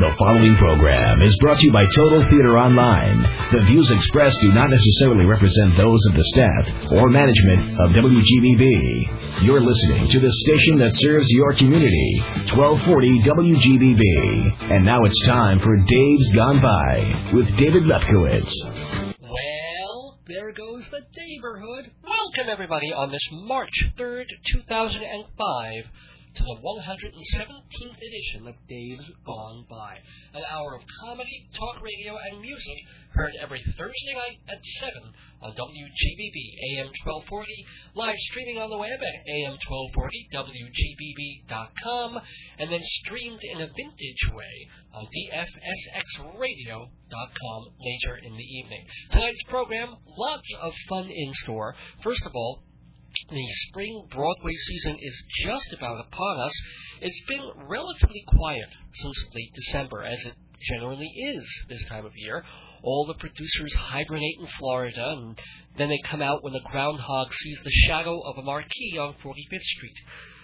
The following program is brought to you by Total Theater Online. The views expressed do not necessarily represent those of the staff or management of WGBB. You're listening to the station that serves your community, 1240 WGBB. And now it's time for Dave's Gone By with David Lefkowitz. Well, there goes the neighborhood. Welcome, everybody, on this March 3rd, 2005 to the 117th edition of Dave's Gone By, an hour of comedy, talk radio, and music heard every Thursday night at 7 on WGBB AM 1240, live streaming on the web at am1240wgbb.com, and then streamed in a vintage way on dfsxradio.com later in the evening. Tonight's program, lots of fun in store. First of all, the spring Broadway season is just about upon us. It's been relatively quiet since late December, as it generally is this time of year. All the producers hibernate in Florida, and then they come out when the groundhog sees the shadow of a marquee on 45th Street.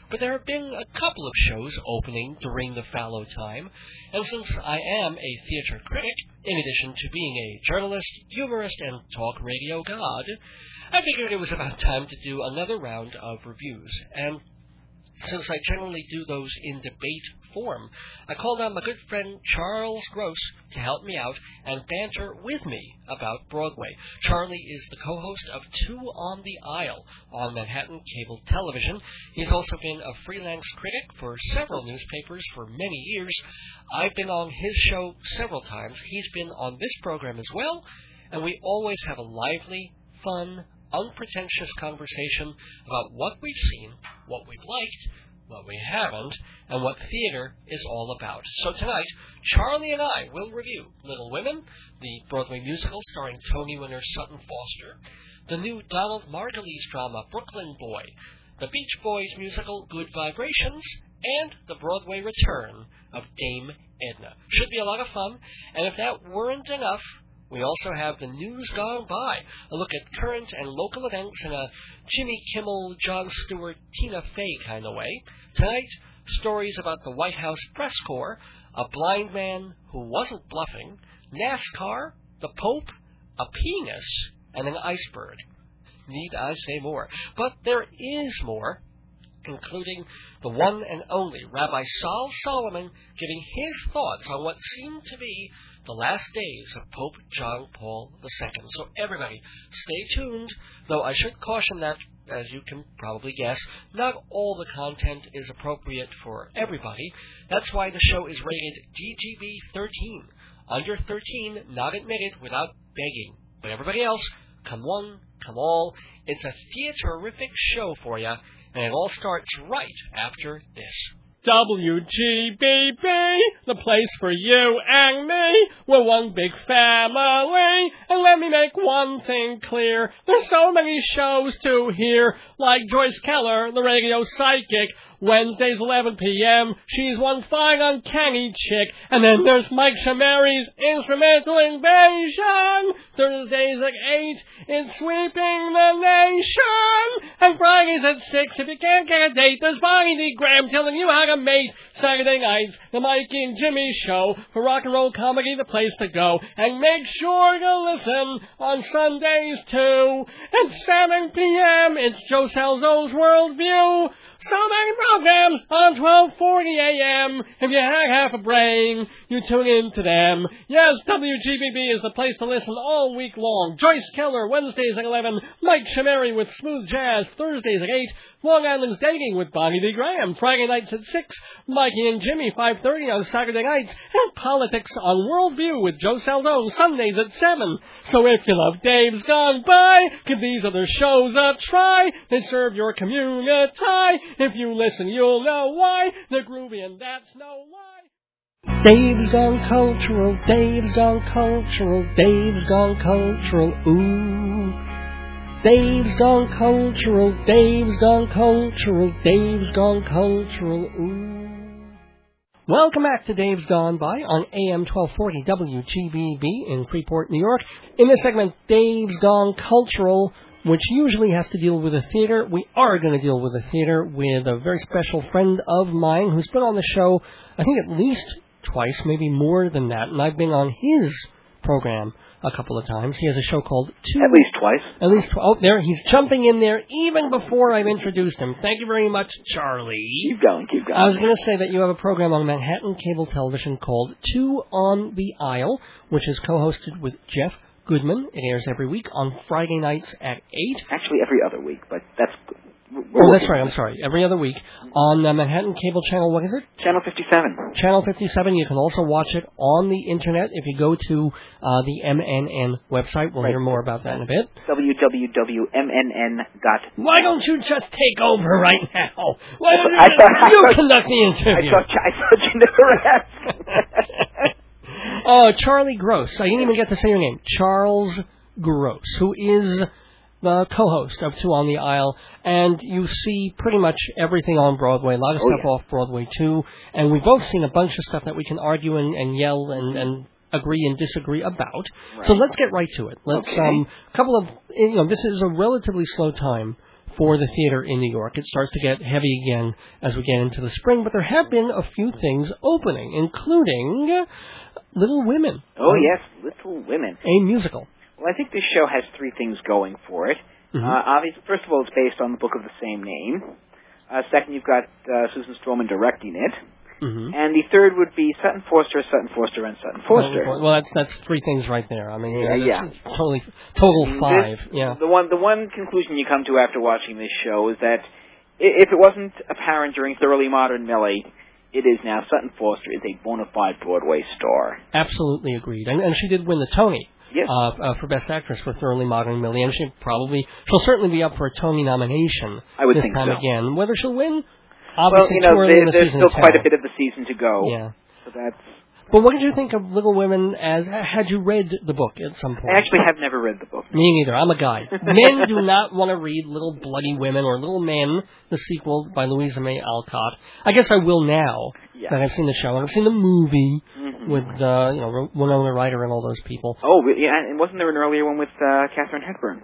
But there have been a couple of shows opening during the fallow time, and since I am a theater critic, in addition to being a journalist, humorist, and talk radio god, I figured it was about time to do another round of reviews. And since I generally do those in debate form, I called on my good friend Charles Gross to help me out and banter with me about Broadway. Charlie is the co-host of Two on the Aisle on Manhattan Cable Television. He's also been a freelance critic for several newspapers for many years. I've been on his show several times. He's been on this program as well, and we always have a lively, fun, unpretentious conversation about what we've seen, what we've liked, what we haven't, and what theater is all about. So tonight, Charlie and I will review Little Women, the Broadway musical starring Tony winner Sutton Foster, the new Donald Margulies drama Brooklyn Boy, the Beach Boys musical Good Vibrations, and the Broadway return of Dame Edna. Should be a lot of fun, and if that weren't enough, we also have the news gone by, a look at current and local events in a Jimmy Kimmel, Jon Stewart, Tina Fey kind of way. Tonight, stories about the White House press corps, a blind man who wasn't bluffing, NASCAR, the Pope, a penis, and an iceberg. Need I say more? But there is more, including the one and only Rabbi Sol Solomon giving his thoughts on what seemed to be the last days of Pope John Paul II. So everybody, stay tuned, though I should caution that, as you can probably guess, not all the content is appropriate for everybody. That's why the show is rated GGB 13. Under 13, not admitted without begging. But everybody else, come one, come all. It's a theaterific show for you, and it all starts right after this. WGBB, the place for you and me. We're one big family. And let me make one thing clear. There's so many shows to hear, like Joyce Keller, the radio psychic, Wednesdays 11 p.m. She's one fine uncanny chick. And then there's Mike Shamari's Instrumental Invasion. Thursdays at 8. It's sweeping the nation. And Fridays at 6. If you can't get a date, there's Bonnie. Graham telling you how to mate. Saturday nights, the Mikey and Jimmy show. For rock and roll comedy, the place to go. And make sure to listen on Sundays too. At 7 p.m. It's Joe Salzo's Worldview. So many programs on 1240 AM. If you have half a brain, you tune in to them. Yes, WGBB is the place to listen all week long. Joyce Keller, Wednesdays at 11. Mike Shamari with Smooth Jazz, Thursdays at 8. Long Island's Dating with Bonnie D. Graham, Friday nights at 6. Mikey and Jimmy, 5.30 on Saturday nights. And Politics on Worldview with Joe Salzone, Sundays at 7. So if you love Dave's Gone By, give these other shows a try. They serve your community. If you listen, you'll know why. They're groovy and that's no lie. Dave's gone cultural, Dave's gone cultural, Dave's gone cultural, ooh. Dave's gone cultural, Dave's gone cultural, Dave's gone cultural, ooh. Welcome back to Dave's Gone By on AM 1240 WGBB in Freeport, New York. In this segment, Dave's Gone Cultural, which usually has to deal with a theater, we are going to deal with a theater with a very special friend of mine who's been on the show, I think at least twice, maybe more than that, and I've been on his program a couple of times. He has a show called Two. At least twice. At least, tw- oh, there, he's jumping in there even before I've introduced him. Thank you very much, Charlie. Keep going, keep going. I was going to say that you have a program on Manhattan Cable Television called Two on the Aisle, which is co-hosted with Jeff Goodman. It airs every week on Friday nights at 8. Actually, every other week, but that's. We're Oh, that's right. I'm sorry. Every other week on uh, Manhattan Cable Channel. What is it? Channel 57. Channel 57. You can also watch it on the internet if you go to uh, the MNN website. We'll hear more about that in a bit. www.mnn. dot. Why don't you just take over right now? Why don't you, I thought- I you thought- conduct the I interview? thought, I thought you never asked. Oh, Charlie Gross. I didn't even get to say your name. Charles Gross, who is the co-host of Two on the Aisle, and you see pretty much everything on Broadway. A lot of Oh, stuff yeah. off Broadway too, and we've both seen a bunch of stuff that we can argue and, and yell and, and agree and disagree about. So let's get right to it. Let's Okay. um, a couple of you know this is a relatively slow time for the theater in New York. It starts to get heavy again as we get into the spring, but there have been a few things opening, including Little Women. oh, um, yes, Little Women. a musical. Well, I think this show has three things going for it. Mhm. Uh, obviously, first of all, it's based on the book of the same name. Uh, second, you've got uh, Susan Stroman directing it. Mm-hmm. And the third would be Sutton Foster, Sutton Foster, and Sutton Foster. Well, that's that's three things right there. I mean, Yeah, yeah, totally total This- five. Yeah. The one, the one conclusion you come to after watching this show is that i- if it wasn't apparent during thoroughly modern Millie, it is now. Sutton Foster is a bona fide Broadway star. Absolutely agreed. And and she did win the Tony. Yes. Uh, uh, for Best Actress for Thoroughly Modern Millie, and she probably she'll certainly be up for a Tony nomination I would this think time so. again. Whether she'll win, well, obviously you know, in the there's still quite a bit of the season to go. Yeah. So that's. But what did you think of Little Women? As had you read the book at some point? I actually have never read the book. Me neither. I'm a guy. Men do not want to read Little Bloody Women or Little Men, the sequel by Louisa May Alcott. I guess I will now Yeah. that I've seen the show and I've seen the movie Mhm. With uh, you know Winona Ryder and all those people. Oh, yeah, and wasn't there an earlier one with uh, Katharine Hepburn?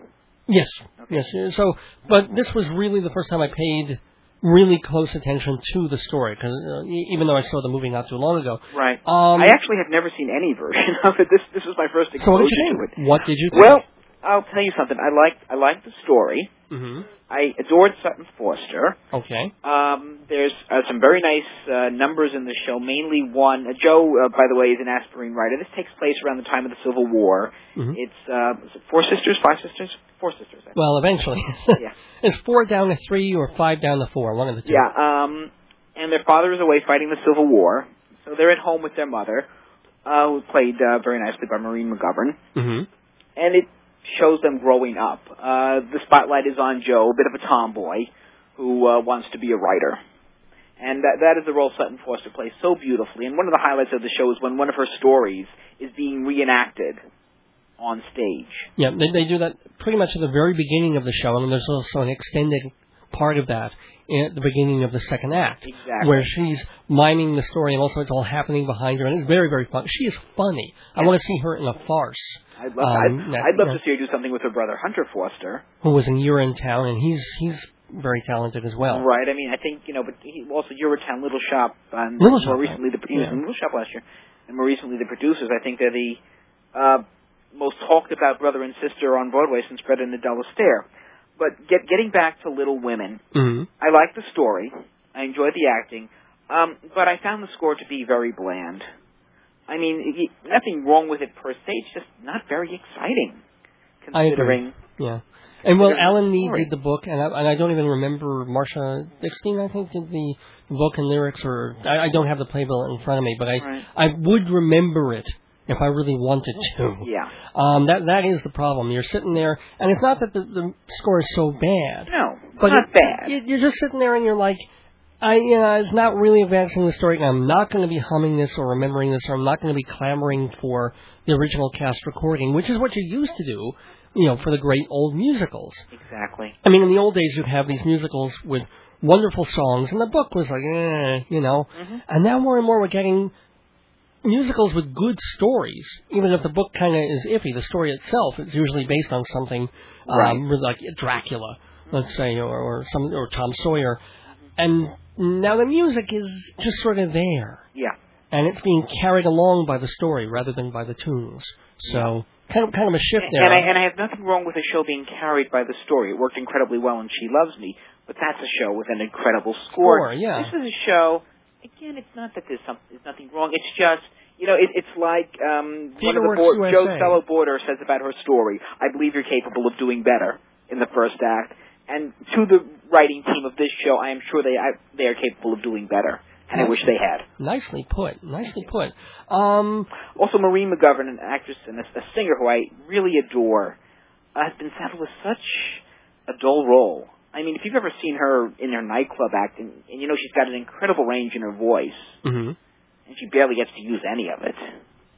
Yes, yes. So, but this was really the first time I paid really close attention to the story because uh, even though I saw the movie not too long ago. Right. Um, I actually have never seen any version of it. This this was my first exposure so what did you to it. What did you think? Well, I'll tell you something. I liked I liked the story. Hmm I adored Sutton Foster. okay. Um, there's uh, some very nice uh, numbers in the show. Mainly one. Uh, Jo, uh, by the way, is an aspirin writer. This takes place around the time of the Civil War. Mhm. It's uh, it four sisters, five sisters, four sisters. I think. Well, eventually, Yeah. it's four down to three or five down to four, one of the two. Yeah. Um, and their father is away fighting the Civil War, so they're at home with their mother, uh, who played uh, very nicely by Maureen McGovern. hmm and it shows them growing up. Uh, the spotlight is on Jo, a bit of a tomboy who uh, wants to be a writer. And that, that is the role Sutton Foster plays so beautifully. And one of the highlights of the show is when one of her stories is being reenacted on stage. Yeah, they, they do that pretty much at the very beginning of the show, and there's also an extended part of that at the beginning of the second act, Exactly. where she's miming the story, and also it's all happening behind her, and it's very, very fun. She is funny. I want to see her in a farce. I'd love, Um, I'd, that- I'd love yeah. to see her do something with her brother Hunter Foster. Who was in Urinetown, and he's he's very talented as well. Right. I mean, I think you know, but he, also Eurotown, Little Shop, and Little more Shop, recently the he was yeah. in Little Shop last year, and more recently the producers. I think they're the uh, most talked about brother and sister on Broadway since Fred and Adele Astaire. But get, getting back to Little Women, hmm I like the story. I enjoyed the acting, um, but I found the score to be very bland. I mean, y- nothing wrong with it per se. It's just not very exciting, considering. Yeah. And well, Alan story. did the book, and I, and I don't even remember Marsha Dixon. I think did the book and lyrics, or I, I don't have the playbill in front of me, but I Right. I would remember it if I really wanted to. Yeah. Um, that that is the problem. You're sitting there, and it's not that the, the score is so bad, No, but not it- bad. you- You're just sitting there, and you're like. I, you know, it's not really advancing the story. and I'm not going to be humming this or remembering this, or I'm not going to be clamoring for the original cast recording, which is what you used to do, you know, for the great old musicals. exactly. I mean, in the old days, you'd have these musicals with wonderful songs, and the book was like, eh, you know. hmm And now more and more, we're getting musicals with good stories, even if the book kind of is iffy. The story itself is usually based on something um, Right. like Dracula, let's say, or, or some or Tom Sawyer, and now the music is just sort of there. Yeah. and it's being carried along by the story rather than by the tunes. So kind of kind of a shift there. And I, and I have nothing wrong with a show being carried by the story. It worked incredibly well in She Loves Me, but that's a show with an incredible score. Score, yeah. This is a show. Again, it's not that there's something, there's nothing wrong. It's just you know, it, it's like um, one of the board, Joe USA. fellow boarder says about her story. I believe you're capable of doing better in the first act. And to the writing team of this show, I am sure they I, they are capable of doing better, and I wish they had. Nicely put. Nicely put. Um, Also, Maureen McGovern, an actress and a, a singer who I really adore, uh, has been saddled with such a dull role. I mean, if you've ever seen her in her nightclub acting, and you know she's got an incredible range in her voice, mhm. and she barely gets to use any of it.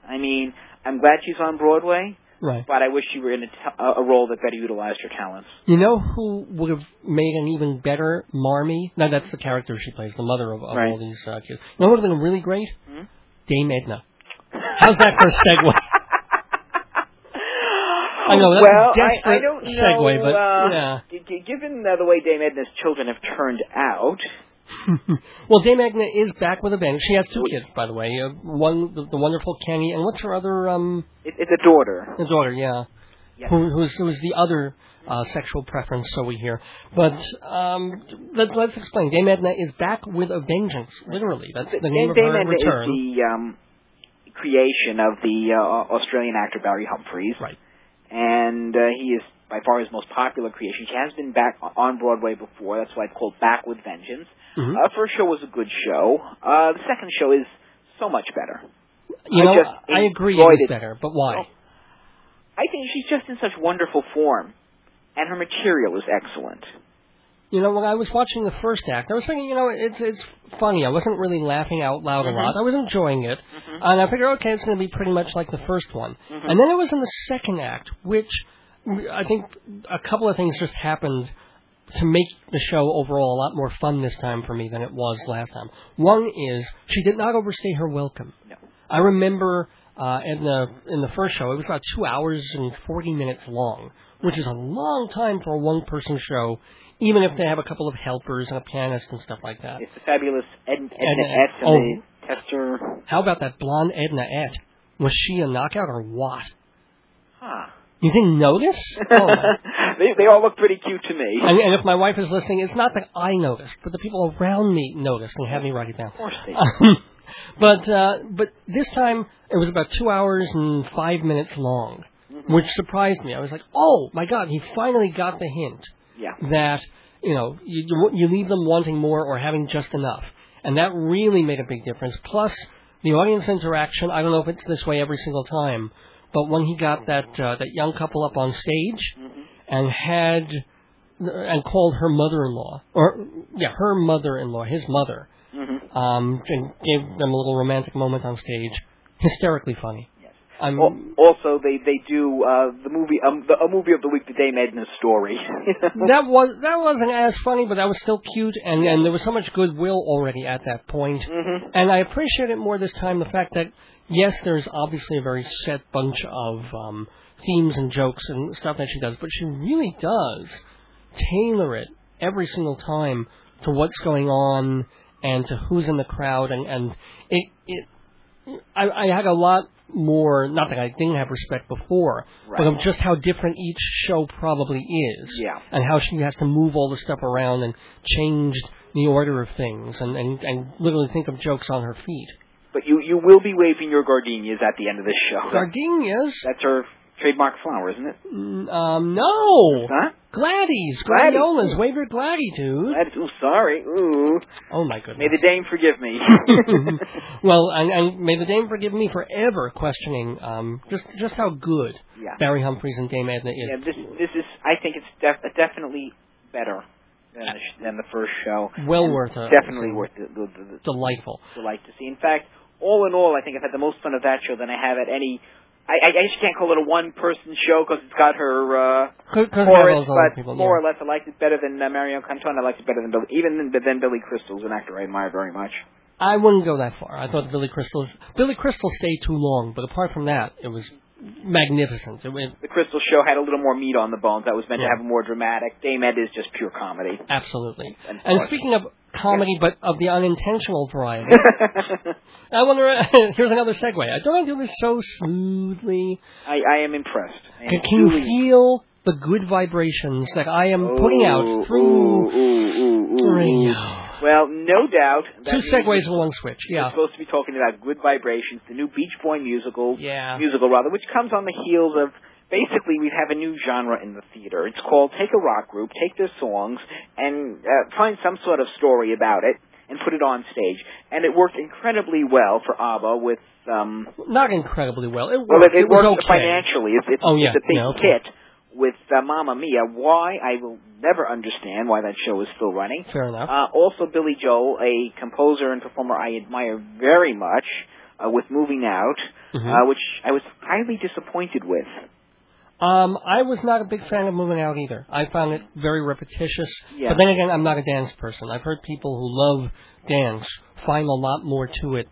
I mean, I'm glad she's on Broadway, Right. but I wish she were in a, t- a a role that better utilized her talents. You know who would have made an even better Marmee? No, that's the character she plays, the mother of, of Right. all these uh, kids. You know what would have been really great? Hmm? Dame Edna. How's that for a segue? I know, that's a well, I, I don't know. segue, but, uh, yeah. g- given uh, the way Dame Edna's children have turned out, well, Dame Edna is back with a vengeance. She has two kids, by the way. Uh, one, the, the wonderful Kenny, and what's her other um it, it's a daughter. A daughter? Yeah, Yes. who, who's who's the other uh, sexual preference? So we hear. But um, let, let's explain. Dame Edna is back with a vengeance. Literally, that's the name of Dame her Edna return. is the um, creation of the uh, Australian actor Barry Humphries. Right. And uh, he is by far his most popular creation. She has been back on Broadway before. That's why it's called Back with Vengeance. Mhm. Uh, first show was a good show. Uh, the second show is so much better. You I know, just I agree. It's it. better, but why? I think she's just in such wonderful form, and her material is excellent. You know, when I was watching the first act, I was thinking, you know, it's it's funny. I wasn't really laughing out loud Mhm. a lot. I was enjoying it, Mhm. and I figured, okay, it's going to be pretty much like the first one. Mhm. And then it was in the second act, which I think a couple of things just happened to make the show overall a lot more fun this time for me than it was last time. One is she did not overstay her welcome. No. I remember uh, in the in the first show, it was about two hours and forty minutes long, which is a long time for a one person show, even if they have a couple of helpers and a pianist and stuff like that. It's the fabulous Ed, Edna Edna- and oh. the tester. How about that blonde Edna Et? Was she a knockout or what? Huh. You didn't notice? Oh, they they all look pretty cute to me. And, and if my wife is listening, it's not that I noticed, but the people around me noticed and had me write it down. of course they. Um, but uh, but this time it was about two hours and five minutes long, Mhm. which surprised me. I was like, oh my god, he finally got the hint Yeah. that you know you you leave them wanting more or having just enough, and that really made a big difference. Plus the audience interaction. I don't know if it's this way every single time, but when he got that uh, that young couple up on stage hmm and had and called her mother-in-law or yeah her mother-in-law his mother hmm um and gave them a little romantic moment on stage hysterically funny. I'm Also, they they do uh, the movie um, the, a movie of the week, the Dame Edna story. that was that wasn't as funny but that was still cute and and there was so much goodwill already at that point hmm and i appreciate it more this time the fact that yes there's obviously a very set bunch of um themes and jokes and stuff that she does but she really does tailor it every single time to what's going on and to who's in the crowd and and it it I, I had a lot more not that I didn't have respect before, but Right. of just how different each show probably is. Yeah. And how she has to move all the stuff around and change the order of things and, and, and literally think of jokes on her feet. But you you will be waving your gardenias at the end of this show. Gardenias? That's her trademark flower, isn't it? Mm, Um, no. Huh? Gladys. Gladys. Gladiolas. Wave your gladitude. That, ooh, sorry. Ooh. Oh my goodness. May the dame forgive me. well, and, and may the Dame forgive me for ever questioning um, just just how good yeah. Barry Humphries and Dame Edna is. Yeah. This this is. I think it's def- definitely better than the, sh- than the first show. Well And worth a Definitely worth the, the, the, the Delightful. delight to see. In fact, all in all, I think I've had the most fun of that show than I have at any. I, I, I just can't call it a one-person show because it's got her uh, chorus, but people. more yeah. or less, I liked it better than uh, Mario Cantone. I liked it better than Billy, even than, than Billy Crystal's an actor I admire very much. I wouldn't go that far. I thought Billy Crystal Billy Crystal stayed too long, but apart from that, it was magnificent. It, it, The Crystal Show had a little more meat on the bones. That was meant Yeah. to have a more dramatic. Dame Ed is just pure comedy. absolutely. And, And speaking of comedy, but of the unintentional variety, I wonder. here's another segue. I don't I do this so smoothly. I, I am impressed. I am Can, can you feel the good vibrations that I am putting out through ooh, ooh, ooh, ooh. radio? Well, no doubt. Two segues in one switch. Yeah, We're supposed to be talking about Good Vibrations, the new Beach Boy musical, Yeah. musical rather, which comes on the heels of basically we have a new genre in the theater. It's called take a rock group, take their songs, and uh, find some sort of story about it and put it on stage. And it worked incredibly well for ABBA with um Not incredibly well. It worked. well it, it, was worked okay. financially. It's, it's, Oh, yeah. it's a big Yeah, okay. hit with uh, Mamma Mia. Why I will never understand why that show is still running. Fair enough. Uh, also, Billy Joel, a composer and performer I admire very much, uh, with Moving Out, Mhm. uh, which I was highly disappointed with. Um, I was not a big fan of moving out either. I found it very repetitious. Yeah. But then again, I'm not a dance person. I've heard people who love dance find a lot more to it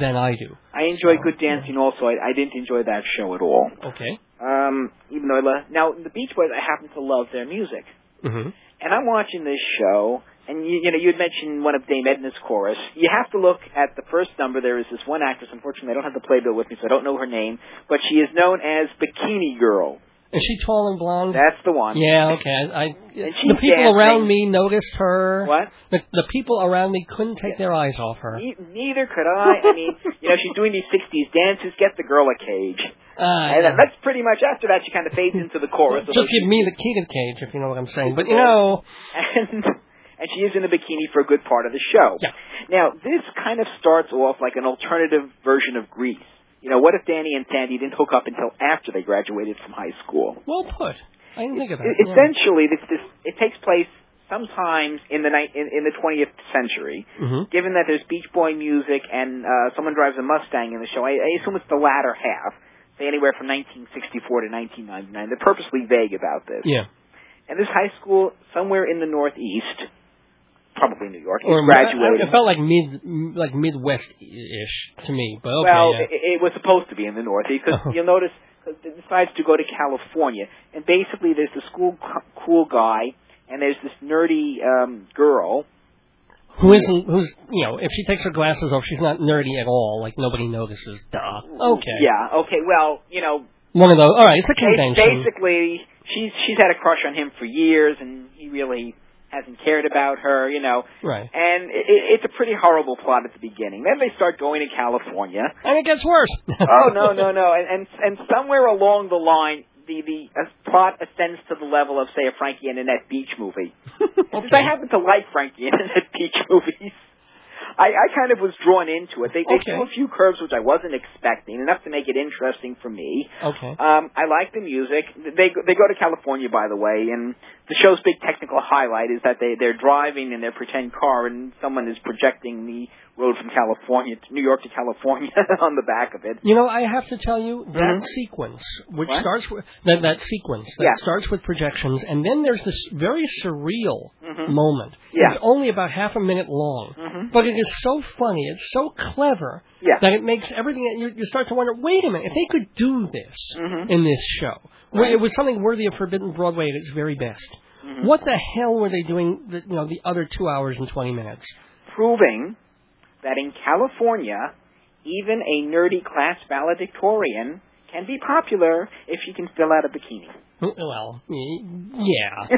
than I do. I enjoy So, good dancing also. I, I didn't enjoy that show at all. Okay. Um, even though I love, now the Beach Boys, I happen to love their music. hmm And I'm watching this show, and you, you know, you had mentioned one of Dame Edna's chorus. You have to look at the first number. There is this one actress. Unfortunately, I don't have the playbill with me, so I don't know her name. But she is known as Bikini Girl. Is she tall and blonde? That's the one. yeah, okay. I, I the people dancing. around me noticed her. What? The, the people around me couldn't take their eyes off her. Ne- neither could I. I mean, you know, she's doing these '60s dances. Get the girl a cage. Uh, And yeah. that's pretty much after that. She kind of fades into the chorus. Just give me the key to the cage, if you know what I'm saying. But you know, and and she is in a bikini for a good part of the show. Yeah. Now this kind of starts off like an alternative version of Grease. You know, what if Danny and Sandy didn't hook up until after they graduated from high school? well put. I didn't think of that. E- yeah. Essentially, this, this it takes place sometimes in the night in, in the 20th century. Mhm. Given that there's Beach Boy music and uh, someone drives a Mustang in the show, I, I assume it's the latter half. Say anywhere from 1964 to 1999. They're purposely vague about this. Yeah. And this high school somewhere in the Northeast, probably New York, Or graduating. It felt like mid, like Midwest-ish to me, but okay. well, yeah. it, it was supposed to be in the Northeast because Oh. you'll notice 'cause it decides to go to California, and basically there's the school co- cool guy, and there's this nerdy um, girl. Who isn't? Who's you know? If she takes her glasses off, she's not nerdy at all. Like nobody notices. Duh. Okay. Yeah. Okay. Well, you know, One of those. All right. It's a convention. basically she's she's had a crush on him for years, and he really hasn't cared about her. You know, Right. and it, it- it's a pretty horrible plot at the beginning. Then they start going to California. And it gets worse. oh no no no and and, and somewhere along the line the the uh, plot ascends to the level of say a Frankie and Annette Beach movie. Since I happen to like Frankie and Annette Beach movies, I, I kind of was drawn into it. They they Okay. threw a few curves which I wasn't expecting, enough to make it interesting for me. Okay. Um, I like the music. They go- they go to California, by the way, and the show's big technical highlight is that they they're driving in their pretend car, and someone is projecting the road from California to New York to California on the back of it. You know, I have to tell you that Mhm. sequence, which What? starts with that that sequence that Yeah. starts with projections, and then there's this very surreal Mhm. moment. Yeah. It's only about half a minute long, Mhm. but it is so funny. It's so clever Yeah. that it makes everything. You, you start to wonder, wait a minute, if they could do this Mhm. in this show, Right. it was something worthy of Forbidden Broadway at its very best. Mhm. What the hell were they doing? The, you know, the other two hours and twenty minutes. Proving that in California, even a nerdy class valedictorian can be popular if she can fill out a bikini. Well, yeah.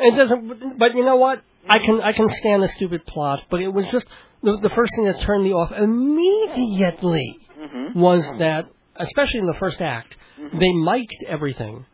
It doesn't. But you know what? I can I can stand the stupid plot, but it was just the, the first thing that turned me off immediately Mhm. was that, especially in the first act, Mhm. they mic'd everything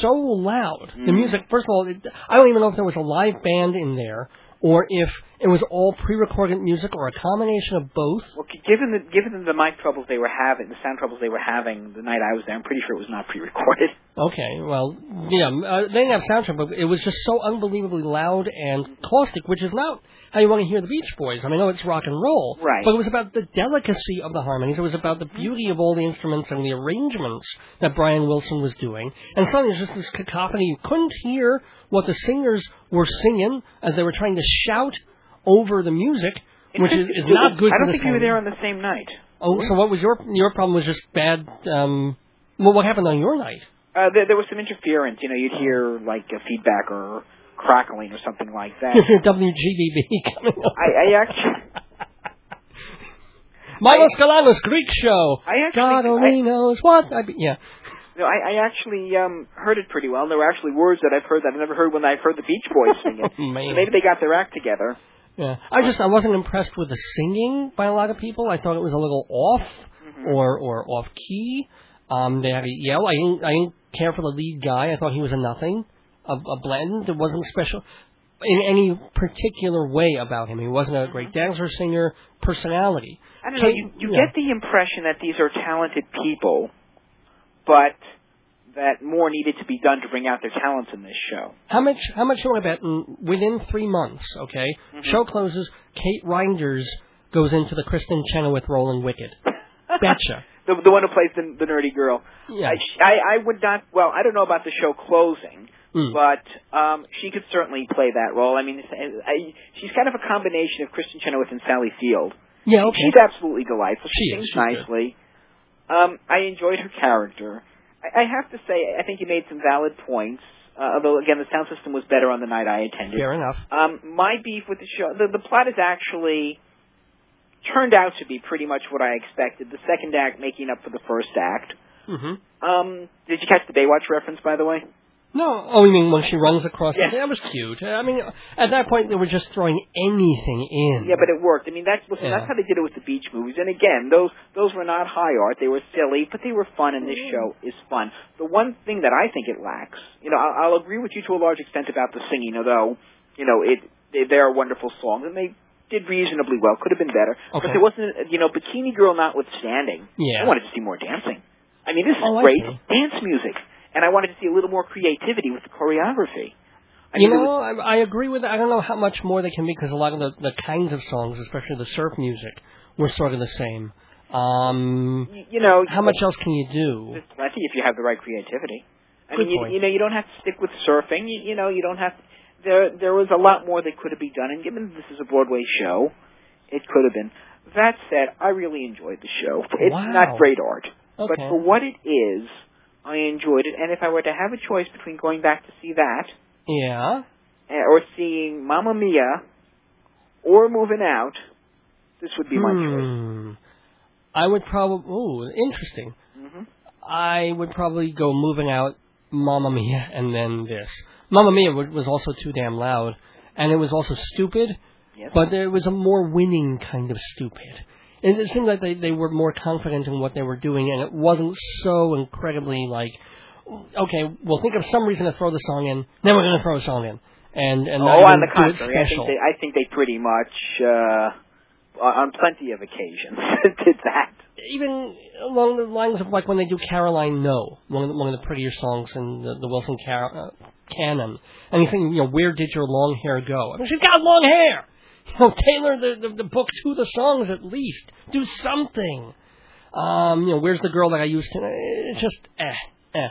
so loud. The Mhm. music, first of all, it, I don't even know if there was a live band in there or if it was all pre-recorded music or a combination of both. Well, given the given the mic troubles they were having, the sound troubles they were having the night I was there, I'm pretty sure it was not pre-recorded. Okay, well, yeah, uh, they didn't have soundtrack, but it was just so unbelievably loud and caustic, which is not how you want to hear the Beach Boys. I mean, I know it's rock and roll, Right. but it was about the delicacy of the harmonies. It was about the beauty of all the instruments and the arrangements that Brian Wilson was doing. And suddenly, it's just this cacophony. You couldn't hear what the singers were singing as they were trying to shout over the music, which is, is not good. I don't think you were there on the same night. Oh, so what was your your problem? Was just bad. Um, well, what happened on your night? Uh, there, there was some interference. You know, you'd hear like a feedback or crackling or something like that. WGBB coming up. I, I actually, Milos Galanos Greek show. I actually, God only I, knows what. I be, yeah. no, I, I actually um, heard it pretty well. And there were actually words that I've heard that I've never heard when I've heard the Beach Boys sing it. So Man. maybe they got their act together. Yeah, I just I wasn't impressed with the singing by a lot of people. I thought it was a little off or or off key. Um, they had to yell. I didn't I didn't care for the lead guy. I thought he was a nothing, a, a blend. It wasn't special in any particular way about him. He wasn't a great dancer, singer, personality. I don't know. You, you yeah. get the impression that these are talented people, but that more needed to be done to bring out their talents in this show. How much? How much want to bet? Within three months, okay. Mm-hmm. Show closes. Kate Reinders goes into the Kristin Chenoweth role in Wicked. Betcha. the the one who plays the, the nerdy girl. Yeah. I, I I would not. Well, I don't know about the show closing, Mm. but um, she could certainly play that role. I mean, I, she's kind of a combination of Kristin Chenoweth and Sally Field. Yeah. Okay. She's absolutely delightful. She is, sings nicely. Um, I enjoyed her character. I, I have to say, I think you made some valid points. Uh, although again, the sound system was better on the night I attended. Fair enough. Um, my beef with the show, the, the plot is actually turned out to be pretty much what I expected. The second act making up for the first act. hmm Um, did you catch the Baywatch reference, by the way? No, oh, you mean when she runs across? Yeah. That was cute. I mean, at that point they were just throwing anything in. Yeah, but it worked. I mean, that's listen, Yeah. that's how they did it with the beach movies. And again, those those were not high art; they were silly, but they were fun. And this show is fun. The one thing that I think it lacks, you know, I'll, I'll agree with you to a large extent about the singing, although you know it they, they are wonderful songs and they did reasonably well. Could have been better, Okay. but there wasn't, you know, Bikini Girl notwithstanding. Yeah. I wanted to see more dancing. I mean, this is Oh, great dance music, and I wanted to see a little more creativity with the choreography. I you know, was- I, I agree with. that. I don't know how much more they can be because a lot of the the kinds of songs, especially the surf music, were sort of the same. Um, y- you know, how much else can you do? There's plenty if you have the right creativity. I Good mean, you, point. you know, you don't have to stick with surfing. You, you know, you don't have. There, there was a lot more that could have been done, and given this is a Broadway show, it could have been. That said, I really enjoyed the show. It's Wow. not great art, but for what it is, I enjoyed it. And if I were to have a choice between going back to see that Yeah. eh, or seeing Mamma Mia or moving out, this would be my choice. Hmm. I would probably. Ooh, interesting. hmm I would probably go moving out, Mamma Mia, and then this. Mamma Mia was also too damn loud, and it was also stupid, Yes. but there was a more winning kind of stupid. And it seemed like they, they were more confident in what they were doing, and it wasn't so incredibly like, okay, we'll think of some reason to throw the song in, then we're going to throw a song in, and and oh, on the contrary, I think they, I think they pretty much, uh, on plenty of occasions, did that. even along the lines of like when they do Caroline No, one of the, one of the prettier songs in the, the Wilson Car- uh, canon, and he's saying, you know, where did your long hair go? I mean, she's got long hair. Tailor the, the the book to the songs at least. Do something. Um, you know, where's the girl that I used to? It's just eh, eh.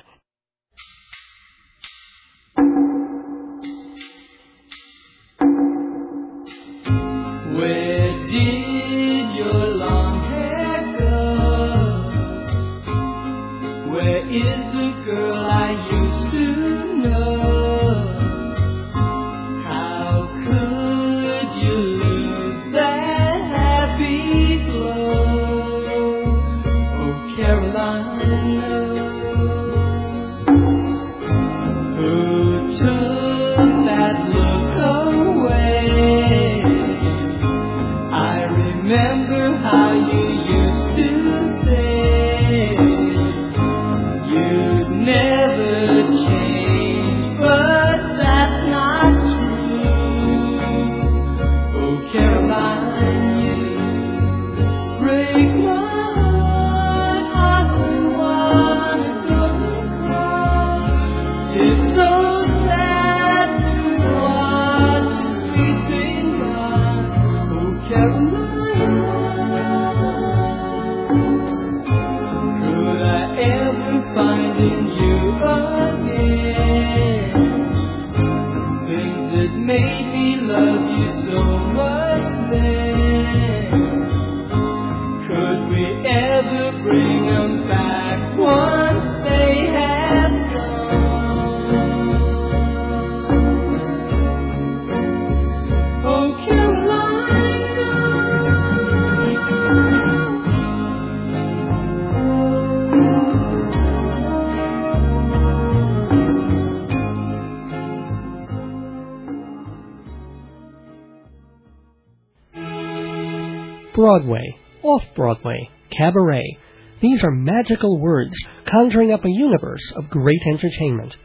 Cabaret. These are magical words conjuring up a universe of great entertainment.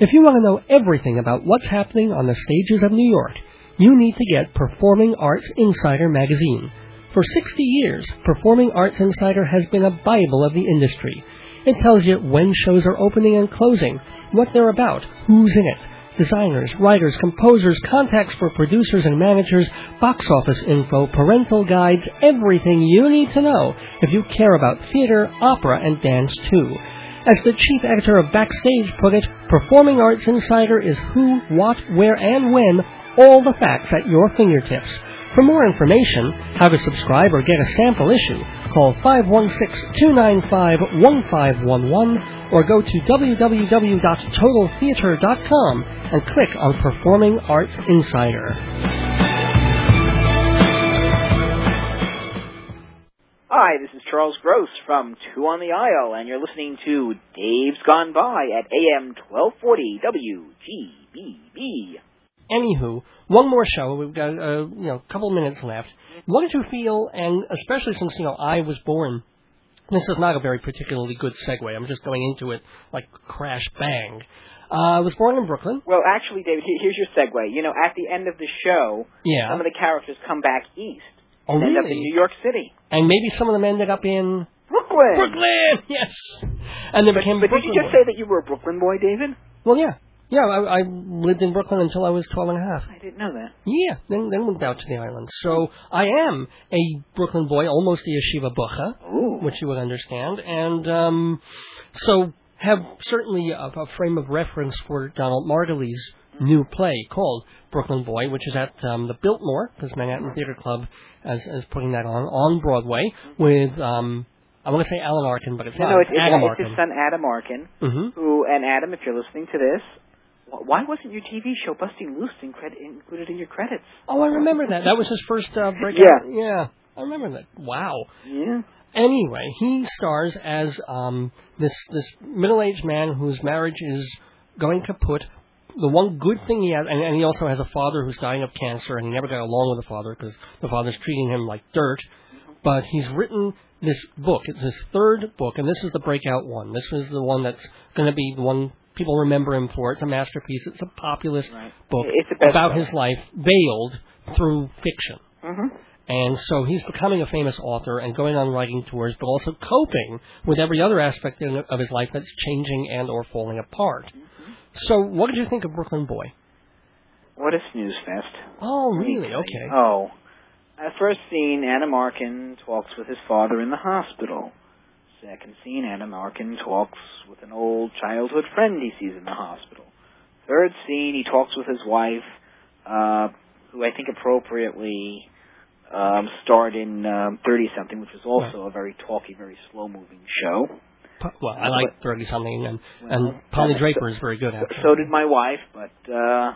If you want to know everything about what's happening on the stages of New York, you need to get Performing Arts Insider magazine. For 60 years, Performing Arts Insider has been a Bible of the industry. It tells you when shows are opening and closing, what they're about, who's in it, designers, writers, composers, contacts for producers and managers, box office info, parental guides, everything you need to know if you care about theater, opera, and dance too. As the chief editor of Backstage put it, Performing Arts Insider is who, what, where, and when, all the facts at your fingertips. For more information, how to subscribe or get a sample issue, call 516-295-1511 or go to www.totaltheater.com and click on Performing Arts Insider. Hi, this is Charles Gross from Two on the Aisle, and you're listening to Dave's Gone By at AM 1240 WGBB. Anywho, one more show. We've got uh, you know a couple minutes left. What did you feel? And especially since you know I was born. This is not a very particularly good segue. I'm just going into it like crash bang. Uh, I was born in Brooklyn. Well, actually, David, here's your segue. You know, at the end of the show, Yeah. some of the characters come back east Oh, and end up in New York City. And maybe some of them ended up in Brooklyn! Brooklyn. Yes. And they But, became but did Brooklyn you just boys. say that you were a Brooklyn boy, David? Well, yeah. Yeah, I, I lived in Brooklyn until I was 12 and a half. I didn't know that. Yeah, then then moved out to the island. So I am a Brooklyn boy, almost a yeshiva bucha, which you would understand, and um, so have certainly a, a frame of reference for Donald Margulies' new play called Brooklyn Boy, which is at um, the Biltmore, because Manhattan Theater Club is, is putting that on on Broadway with um, I want to say Alan Arkin, but it's No, not. no, it's, it's, Adam it's his son Adam Arkin, hmm who, and Adam, if you're listening to this, why wasn't your TV show Busting Loose incred- included in your credits? Oh, I remember that. That was his first uh, breakout. Yeah. yeah, I remember that. Wow. Yeah. Anyway, he stars as um, this this middle-aged man whose marriage is going kaput. The one good thing he has, and, and he also has a father who's dying of cancer, and he never got along with the father because the father's treating him like dirt. But he's written this book. It's his third book, and this is the breakout one. This is the one that's going to be the one people remember him for. It's a masterpiece. It's a populist Right. book about his life veiled through fiction. Mm-hmm. And so he's becoming a famous author and going on writing tours, but also coping with every other aspect in- of his life that's changing and or falling apart. So, what did you think of Brooklyn Boy? What a snooze fest. Oh, really? Okay. Oh. At first scene, Adam Arkin talks with his father in the hospital. Second scene, Adam Arkin talks with an old childhood friend he sees in the hospital. Third scene, he talks with his wife, uh, who I think appropriately um, starred in um, 30 something, which was also a very talky, very slow moving show. Well, I like thirty something, and Well, and Polly Draper is very good at it. So did my wife, but uh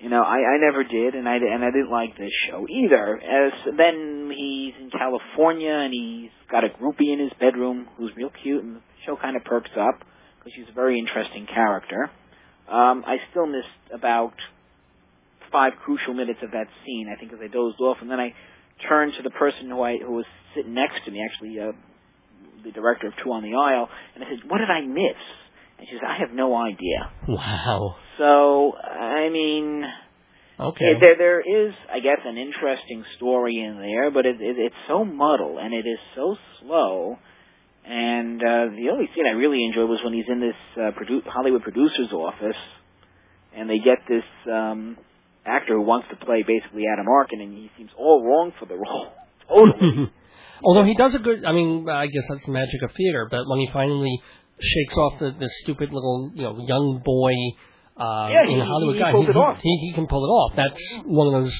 you know, I I never did and I and I didn't like this show either. As then he's in California and he's got a groupie in his bedroom who's real cute and the show kind of perks up because she's a very interesting character. Um I still missed about five crucial minutes of that scene, I think, because I dozed off, and then I turned to the person who I who was sitting next to me, actually, uh, the director of Two on the Aisle, and I said, "What did I miss?" And she said, "I have no idea." Wow. So, I mean, Okay. there there is, I guess, an interesting story in there, but it, it it's so muddled and it is so slow. And uh, the only scene I really enjoyed was when he's in this uh, produ- Hollywood producer's office, and they get this um, actor who wants to play basically Adam Arkin, and he seems all wrong for the role. totally. Although he does a good, I mean, I guess that's the magic of theater. But when he finally shakes off the, the stupid little, you know, young boy uh, Yeah, he- in Hollywood he guy, pulls he, it off. he he can pull it off. That's one of those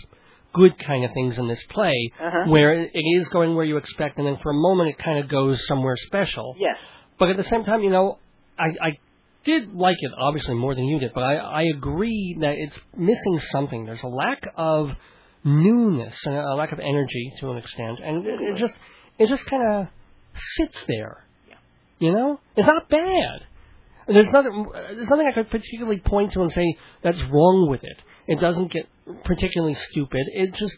good kind of things in this play Uh-huh. where it it is going where you expect, and then for a moment it kind of goes somewhere special. Yes. But at the same time, you know, I, I did like it obviously more than you did, but I, I agree that it's missing something. There's a lack of newness and a lack of energy to an extent, and it, it just it just kind of sits there. You know, it's not bad. There's nothing. There's nothing I could particularly point to and say that's wrong with it. It doesn't get particularly stupid. It just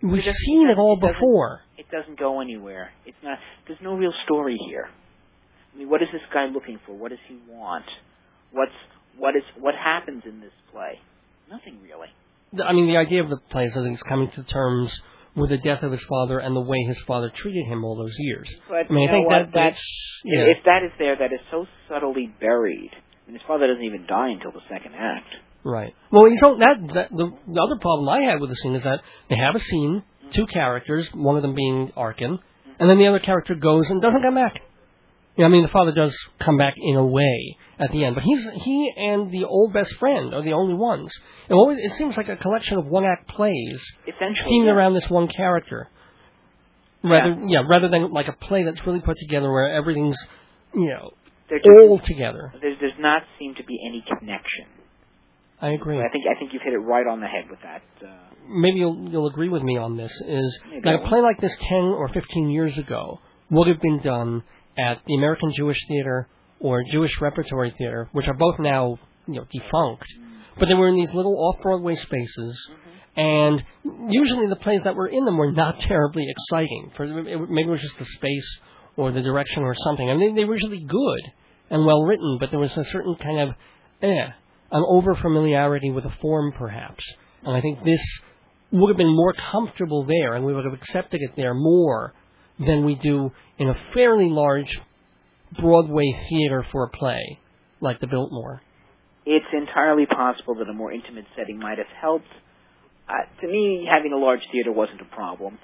We've It doesn't- seen it all it doesn't- before. It doesn't go anywhere. It's not. There's no real story here. I mean, what is this guy looking for? What does he want? What's what is what happens in this play? Nothing really. I mean, the idea of the play is that he's coming to terms with the death of his father and the way his father treated him all those years. But I mean, I think know that what? That's yeah. if that is there, that is so subtly buried. I mean, his father doesn't even die until the second act. Right. Well, you don't. That, that the, the other problem I had with the scene is that they have a scene, two characters, one of them being Arkin, and then the other character goes and doesn't come back. Yeah, I mean, the father does come back in a way at the end, but he's he and the old best friend are the only ones. It always it seems like a collection of one act plays Essentially, themed yeah. around this one character. Rather, yeah. rather than like a play that's really put together where everything's, you know, just- all together. there does not seem to be any connection. I agree. I think I think you've hit it right on the head with that. Uh, maybe you'll you'll agree with me on this is I a play like this 10 or 15 years ago would have been done at the American Jewish Theater or Jewish Repertory Theater, which are both now you know defunct, but they were in these little off-Broadway spaces. And usually the plays that were in them were not terribly exciting. For maybe it was just the space or the direction or something. I mean, they, they were usually good and well written, but there was a certain kind of eh, an over familiarity with the form, perhaps. And I think this would have been more comfortable there, and we would have accepted it there more than we do in a fairly large Broadway theater for a play like the Biltmore. it's entirely possible that a more intimate setting might have helped. Uh, to me, having a large theater wasn't a problem.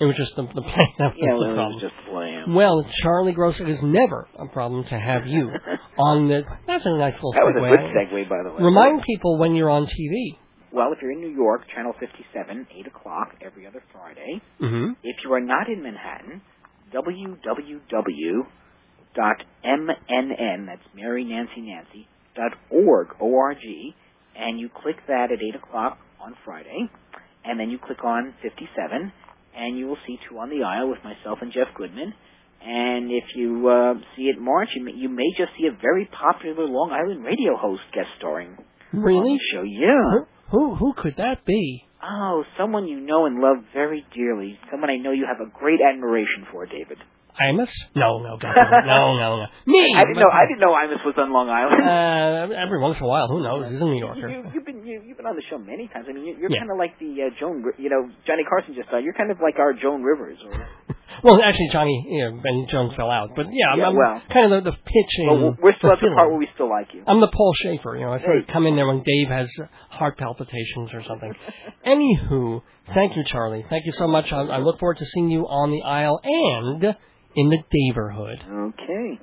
It was just the, the play that was Yeah, the it problem. was just a play. Well, Charlie Gross, it is never a problem to have you on the. That's a nice little that was a good segue, by the way. Remind people when you're on TV. Well, if you're in New York, Channel 57, 8 o'clock every other Friday. Mm-hmm. If you are not in Manhattan, www.mnn, that's Mary Nancy Nancy, dot org, O-R-G, and you click that at 8 o'clock on Friday, and then you click on 57, and you will see Two on the Aisle with myself and Jeff Goodman. And if you uh, see it March, you may, you may just see a very popular Long Island radio host guest starring on Really? the show. Yeah. Who, who could that be? Oh, someone you know and love very dearly. Someone I know you have a great admiration for, David. Imus? No, no, God, no, no, no, no. Me. I didn't know. I didn't know Imus was on Long Island. Uh, every once in a while, who knows? He's a New Yorker. you, you've been you, you've been on the show many times. I mean, you, you're Yeah. kind of like the uh, Joan. You know, Johnny Carson just died. You're kind of like our Joan Rivers. Or, Well, actually, Johnny you know, and Jones fell out, but yeah, I'm, Yeah, I'm well. kind of the, the pitching. well, we're still the at the part where we still like you. I'm the Paul Shaffer, you know. I sort of Hey. come in there when Dave has heart palpitations or something. Anywho, thank you, Charlie. Thank you so much. I, I look forward to seeing you on the aisle and in the neighborhood. Okay.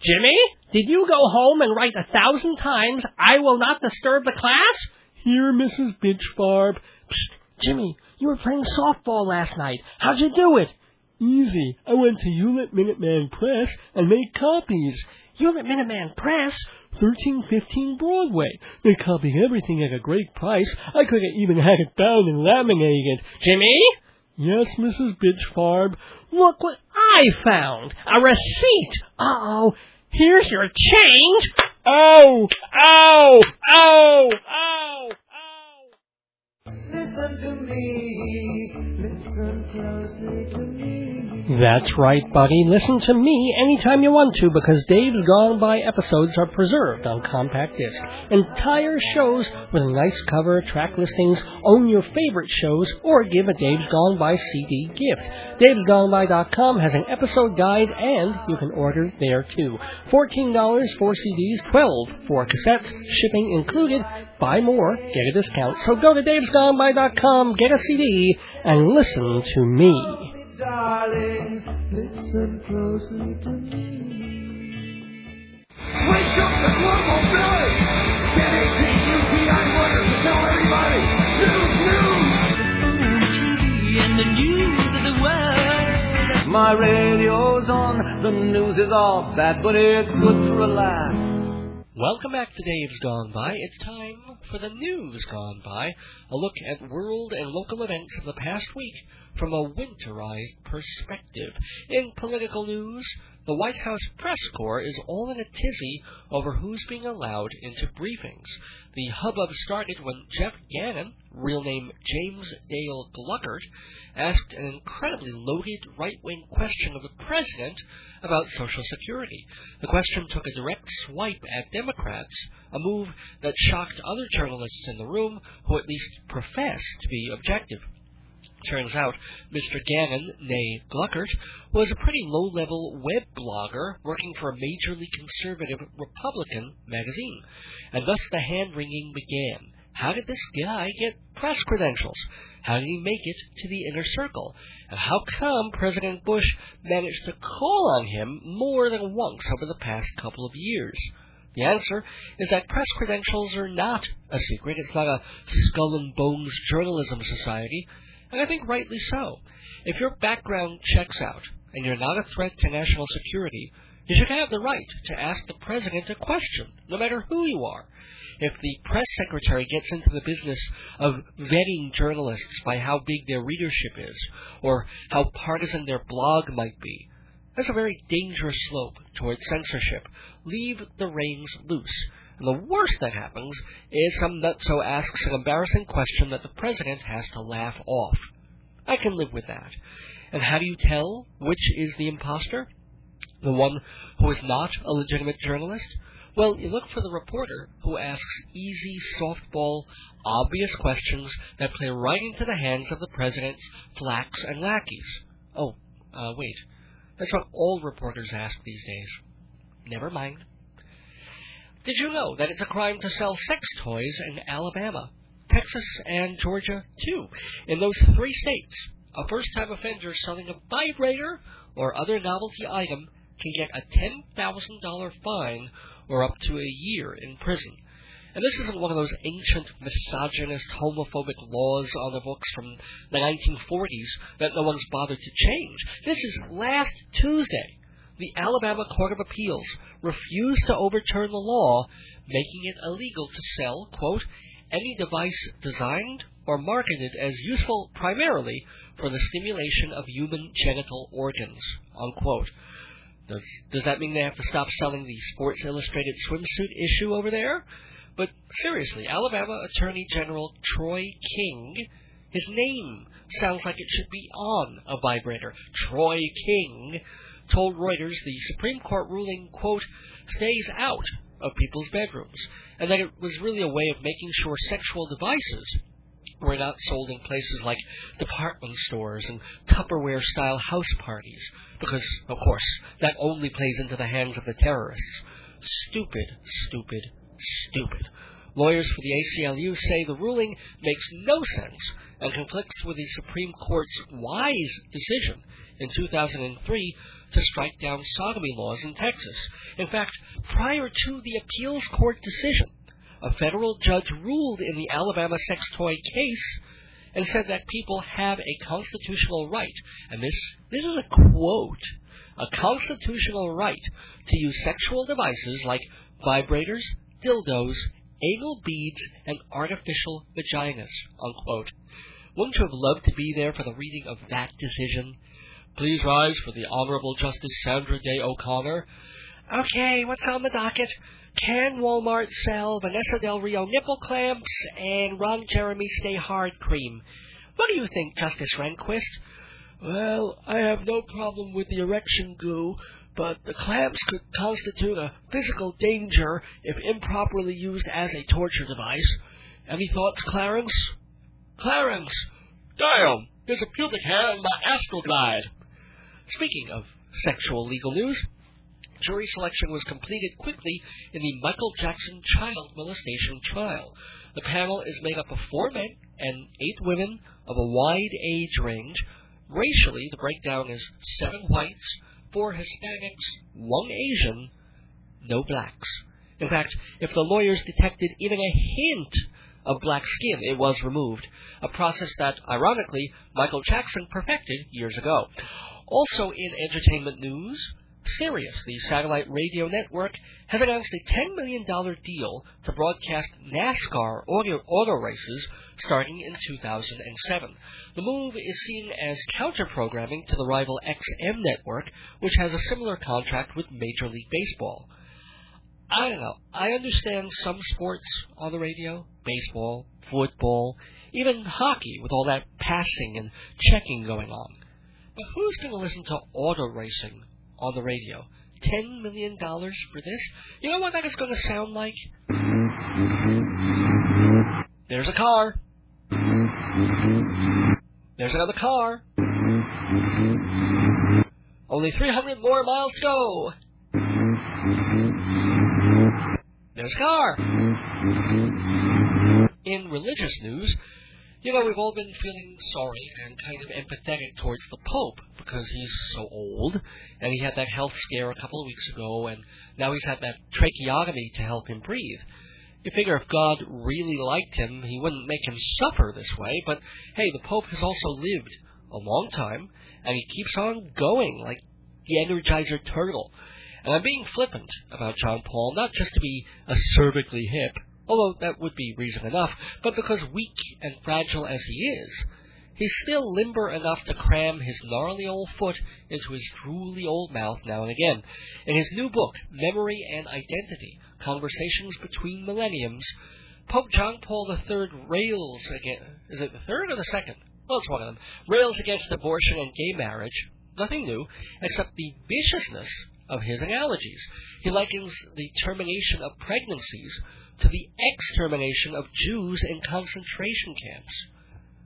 Jimmy, did you go home and write a thousand times, I will not disturb the class? Here, Mrs. Bitchbarb. Psst, Jimmy, you were playing softball last night. How'd you do it? Easy. I went to Hewlett Minuteman Press and made copies. Hewlett Minuteman Press? 1315 Broadway. They copy everything at a great price. I could have even had it bound and laminated. Jimmy? Yes, Mrs. Bitchfarb. Look what I found. A receipt. Uh-oh. Here's your change. Oh, oh, oh, oh, oh. Listen to me, listen closely to me. That's right, buddy. Listen to me anytime you want to because Dave's Gone By episodes are preserved on compact disc. Entire shows with a nice cover, track listings, own your favorite shows, or give a Dave's Gone By CD gift. Dave'sGoneBy.com has an episode guide and you can order there too. $14 for CDs, 12 for cassettes, shipping included. Buy more, get a discount. So go to Dave'sGoneBy.com, get a CD, and listen to me. Darling, listen closely to me. Wake up the global village! Get 18 UPI runners to tell everybody! News, news! and the news of the world. My radio's on, the news is all bad, but it's good to relax. Welcome back to Dave's Gone By. It's time for the news gone by. A look at world and local events of the past week from a winterized perspective. In political news, the White House press corps is all in a tizzy over who's being allowed into briefings. The hubbub started when Jeff Gannon, real name James Dale Gluckert, asked an incredibly loaded right wing question of the president about Social Security. The question took a direct swipe at Democrats, a move that shocked other journalists in the room who at least professed to be objective. Turns out Mr. Gannon, nay Gluckert, was a pretty low-level web blogger working for a majorly conservative Republican magazine, and thus the hand-wringing began. How did this guy get press credentials? How did he make it to the inner circle? And how come President Bush managed to call on him more than once over the past couple of years? The answer is that press credentials are not a secret. It's not a skull and bones journalism society and I think rightly so. If your background checks out and you're not a threat to national security, you should have the right to ask the president a question, no matter who you are. If the press secretary gets into the business of vetting journalists by how big their readership is, or how partisan their blog might be, that's a very dangerous slope towards censorship. Leave the reins loose. And the worst that happens is some nutso asks an embarrassing question that the president has to laugh off. I can live with that. And how do you tell which is the impostor? The one who is not a legitimate journalist? Well, you look for the reporter who asks easy, softball, obvious questions that play right into the hands of the president's flacks and lackeys. Oh, uh, wait. That's what all reporters ask these days. Never mind. Did you know that it's a crime to sell sex toys in Alabama, Texas, and Georgia, too? In those three states, a first time offender selling a vibrator or other novelty item can get a $10,000 fine or up to a year in prison. And this isn't one of those ancient misogynist, homophobic laws on the books from the 1940s that no one's bothered to change. This is last Tuesday the Alabama Court of Appeals refused to overturn the law, making it illegal to sell, quote, any device designed or marketed as useful primarily for the stimulation of human genital organs, unquote. Does, does that mean they have to stop selling the Sports Illustrated swimsuit issue over there? But seriously, Alabama Attorney General Troy King, his name sounds like it should be on a vibrator. Troy King told Reuters the Supreme Court ruling, quote, stays out of people's bedrooms, and that it was really a way of making sure sexual devices were not sold in places like department stores and Tupperware style house parties, because, of course, that only plays into the hands of the terrorists. Stupid, stupid, stupid. Lawyers for the ACLU say the ruling makes no sense and conflicts with the Supreme Court's wise decision in 2003 to strike down sodomy laws in Texas. In fact, prior to the appeals court decision, a federal judge ruled in the Alabama sex toy case and said that people have a constitutional right, and this, this is a quote, a constitutional right to use sexual devices like vibrators, dildos, anal beads, and artificial vaginas, unquote. Wouldn't you have loved to be there for the reading of that decision? Please rise for the Honorable Justice Sandra Day O'Connor. Okay, what's on the docket? Can Walmart sell Vanessa Del Rio nipple clamps and Ron Jeremy Stay Hard cream? What do you think, Justice Rehnquist? Well, I have no problem with the erection goo, but the clamps could constitute a physical danger if improperly used as a torture device. Any thoughts, Clarence? Clarence! Damn! There's a pubic hair in my astroglide. Speaking of sexual legal news, jury selection was completed quickly in the Michael Jackson child molestation trial. The panel is made up of four men and eight women of a wide age range. Racially, the breakdown is seven whites, four Hispanics, one Asian, no blacks. In fact, if the lawyers detected even a hint of black skin, it was removed, a process that, ironically, Michael Jackson perfected years ago. Also in entertainment news, Sirius, the satellite radio network, has announced a $10 million deal to broadcast NASCAR auto, auto races starting in 2007. The move is seen as counter-programming to the rival XM network, which has a similar contract with Major League Baseball. I don't know. I understand some sports on the radio, baseball, football, even hockey with all that passing and checking going on. But who's going to listen to auto racing on the radio? Ten million dollars for this? You know what that is going to sound like? There's a car. There's another car. Only 300 more miles to go. There's a car. In religious news, you know, we've all been feeling sorry and kind of empathetic towards the Pope because he's so old, and he had that health scare a couple of weeks ago, and now he's had that tracheotomy to help him breathe. You figure if God really liked him, he wouldn't make him suffer this way, but hey, the Pope has also lived a long time, and he keeps on going like the Energizer Turtle. And I'm being flippant about John Paul, not just to be acerbically hip, although that would be reason enough, but because weak and fragile as he is, he's still limber enough to cram his gnarly old foot into his drooly old mouth now and again. In his new book, Memory and Identity Conversations Between Millenniums, Pope John Paul III rails against. Is it the third or the second? Well, it's one of them. Rails against abortion and gay marriage. Nothing new, except the viciousness of his analogies. He likens the termination of pregnancies to the extermination of Jews in concentration camps.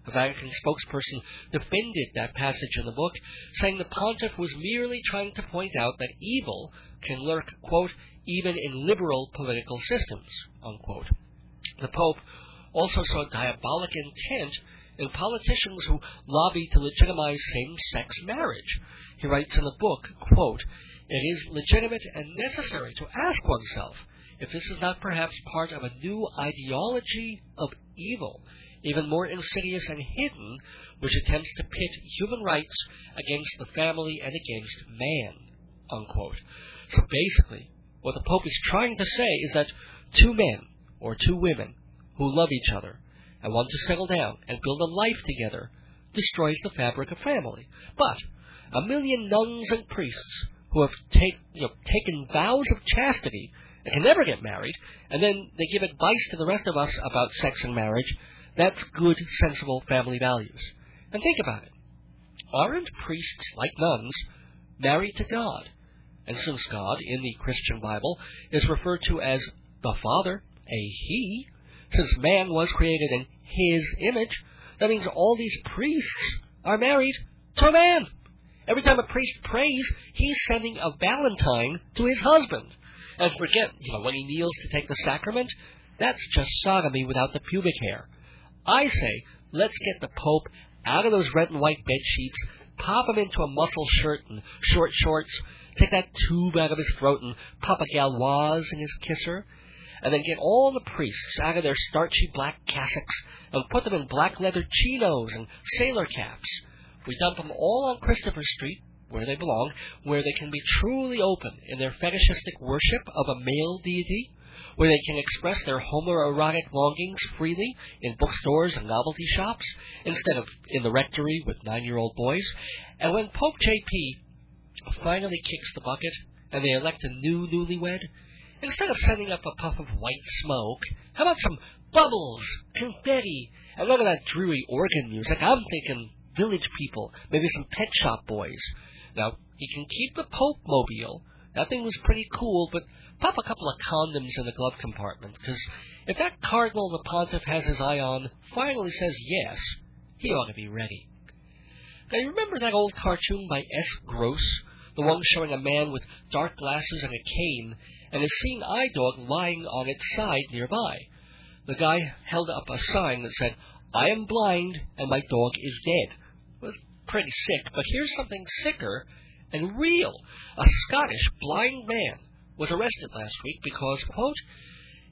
A Vatican spokesperson defended that passage in the book, saying the pontiff was merely trying to point out that evil can lurk, quote, even in liberal political systems, unquote. The Pope also saw diabolic intent in politicians who lobby to legitimize same-sex marriage. He writes in the book, quote, It is legitimate and necessary to ask oneself if this is not perhaps part of a new ideology of evil, even more insidious and hidden, which attempts to pit human rights against the family and against man. Unquote. So basically, what the Pope is trying to say is that two men or two women who love each other and want to settle down and build a life together destroys the fabric of family. But a million nuns and priests who have take, you know, taken vows of chastity and can never get married, and then they give advice to the rest of us about sex and marriage, that's good, sensible family values. And think about it. Aren't priests, like nuns, married to God? And since God, in the Christian Bible, is referred to as the Father, a He, since man was created in His image, that means all these priests are married to a man. Every time a priest prays, he's sending a valentine to his husband. And forget, you know, when he kneels to take the sacrament, that's just sodomy without the pubic hair. I say, let's get the Pope out of those red and white bed sheets, pop him into a muscle shirt and short shorts, take that tube out of his throat and pop a Gauloise in his kisser, and then get all the priests out of their starchy black cassocks and put them in black leather chinos and sailor caps. We dump them all on Christopher Street, where they belong, where they can be truly open in their fetishistic worship of a male deity, where they can express their homoerotic longings freely in bookstores and novelty shops, instead of in the rectory with nine-year-old boys. And when Pope JP finally kicks the bucket and they elect a new newlywed, instead of sending up a puff of white smoke, how about some bubbles, confetti, and none of that dreary organ music? I'm thinking village people, maybe some pet shop boys. Now, he can keep the Pope mobile. That thing was pretty cool, but pop a couple of condoms in the glove compartment, because if that cardinal the pontiff has his eye on finally says yes, he ought to be ready. Now, you remember that old cartoon by S. Gross? The one showing a man with dark glasses and a cane, and a seeing eye dog lying on its side nearby. The guy held up a sign that said, I am blind and my dog is dead. Pretty sick, but here's something sicker and real. A Scottish blind man was arrested last week because, quote,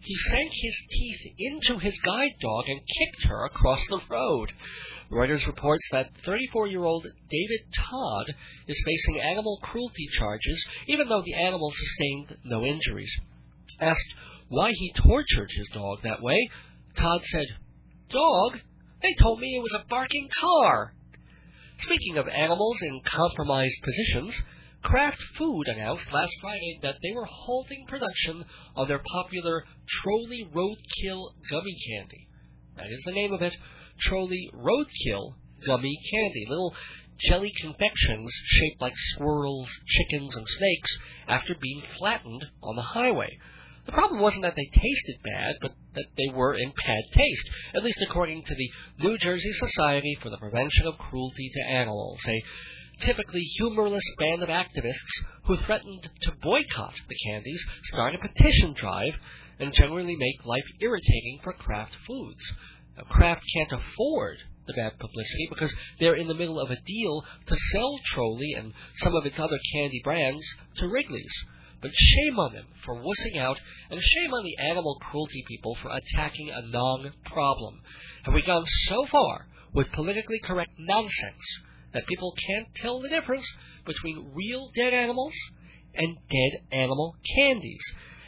he sank his teeth into his guide dog and kicked her across the road. Reuters reports that 34-year-old David Todd is facing animal cruelty charges, even though the animal sustained no injuries. Asked why he tortured his dog that way, Todd said, Dog? They told me it was a barking car. Speaking of animals in compromised positions, Kraft Food announced last Friday that they were halting production of their popular Trolli Roadkill gummy candy. That is the name of it, Trolli Roadkill gummy candy. Little jelly confections shaped like squirrels, chickens, and snakes after being flattened on the highway. The problem wasn't that they tasted bad, but that they were in bad taste, at least according to the New Jersey Society for the Prevention of Cruelty to Animals, a typically humorless band of activists who threatened to boycott the candies, start a petition drive, and generally make life irritating for Kraft Foods. Now, Kraft can't afford the bad publicity because they're in the middle of a deal to sell Trolli and some of its other candy brands to Wrigley's. But shame on them for wussing out, and shame on the animal cruelty people for attacking a non-problem. Have we gone so far with politically correct nonsense that people can't tell the difference between real dead animals and dead animal candies?